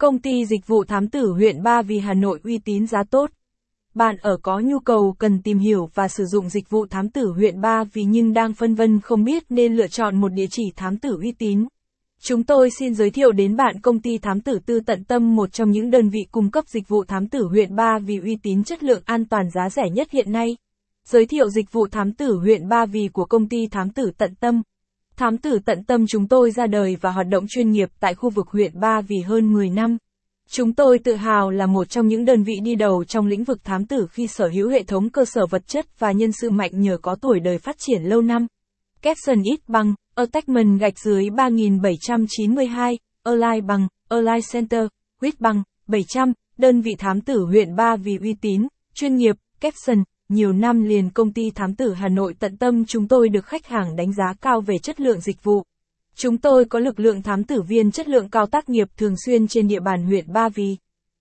Công ty dịch vụ thám tử huyện Ba Vì Hà Nội uy tín giá tốt. Bạn ở có nhu cầu cần tìm hiểu và sử dụng dịch vụ thám tử huyện Ba Vì nhưng đang phân vân không biết nên lựa chọn một địa chỉ thám tử uy tín. Chúng tôi xin giới thiệu đến bạn công ty thám tử tư tận tâm, một trong những đơn vị cung cấp dịch vụ thám tử huyện Ba Vì uy tín chất lượng an toàn giá rẻ nhất hiện nay. Giới thiệu dịch vụ thám tử huyện Ba Vì của công ty thám tử tận tâm. Thám tử tận tâm chúng tôi ra đời và hoạt động chuyên nghiệp tại khu vực huyện Ba Vì hơn 10 năm. Chúng tôi tự hào là một trong những đơn vị đi đầu trong lĩnh vực thám tử khi sở hữu hệ thống cơ sở vật chất và nhân sự mạnh nhờ có tuổi đời phát triển lâu năm. Capson ít bằng, Attachment gạch dưới 3792, Align bằng, Align Center, huyết bằng, 700, đơn vị thám tử huyện Ba vì uy tín, chuyên nghiệp, Capson, nhiều năm liền công ty thám tử Hà Nội tận tâm chúng tôi được khách hàng đánh giá cao về chất lượng dịch vụ. Chúng tôi có lực lượng thám tử viên chất lượng cao tác nghiệp thường xuyên trên địa bàn huyện Ba Vì.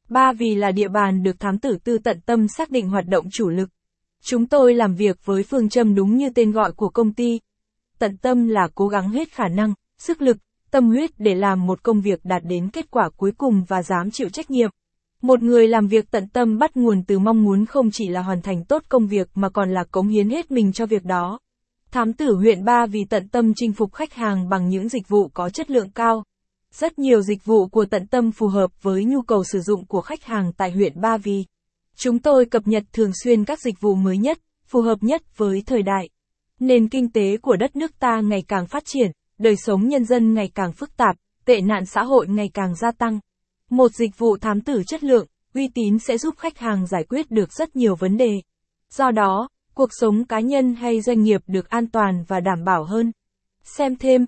Ba Vì là địa bàn được thám tử tư tận tâm xác định hoạt động chủ lực. Chúng tôi làm việc với phương châm đúng như tên gọi của công ty. Tận tâm là cố gắng hết khả năng, sức lực, tâm huyết để làm một công việc đạt đến kết quả cuối cùng và dám chịu trách nhiệm. Một người làm việc tận tâm bắt nguồn từ mong muốn không chỉ là hoàn thành tốt công việc mà còn là cống hiến hết mình cho việc đó. Thám tử huyện Ba vì tận tâm chinh phục khách hàng bằng những dịch vụ có chất lượng cao. Rất nhiều dịch vụ của tận tâm phù hợp với nhu cầu sử dụng của khách hàng tại huyện Ba Vì. Chúng tôi cập nhật thường xuyên các dịch vụ mới nhất, phù hợp nhất với thời đại. Nền kinh tế của đất nước ta ngày càng phát triển, đời sống nhân dân ngày càng phức tạp, tệ nạn xã hội ngày càng gia tăng. Một dịch vụ thám tử chất lượng, uy tín sẽ giúp khách hàng giải quyết được rất nhiều vấn đề. Do đó, cuộc sống cá nhân hay doanh nghiệp được an toàn và đảm bảo hơn. Xem thêm.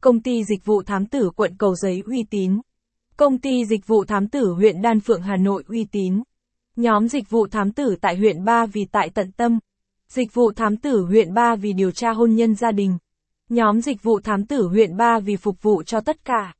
Công ty dịch vụ thám tử quận Cầu Giấy uy tín. Công ty dịch vụ thám tử huyện Đan Phượng Hà Nội uy tín. Nhóm dịch vụ thám tử tại huyện Ba Vì tại tận tâm. Dịch vụ thám tử huyện Ba Vì điều tra hôn nhân gia đình. Nhóm dịch vụ thám tử huyện Ba Vì phục vụ cho tất cả.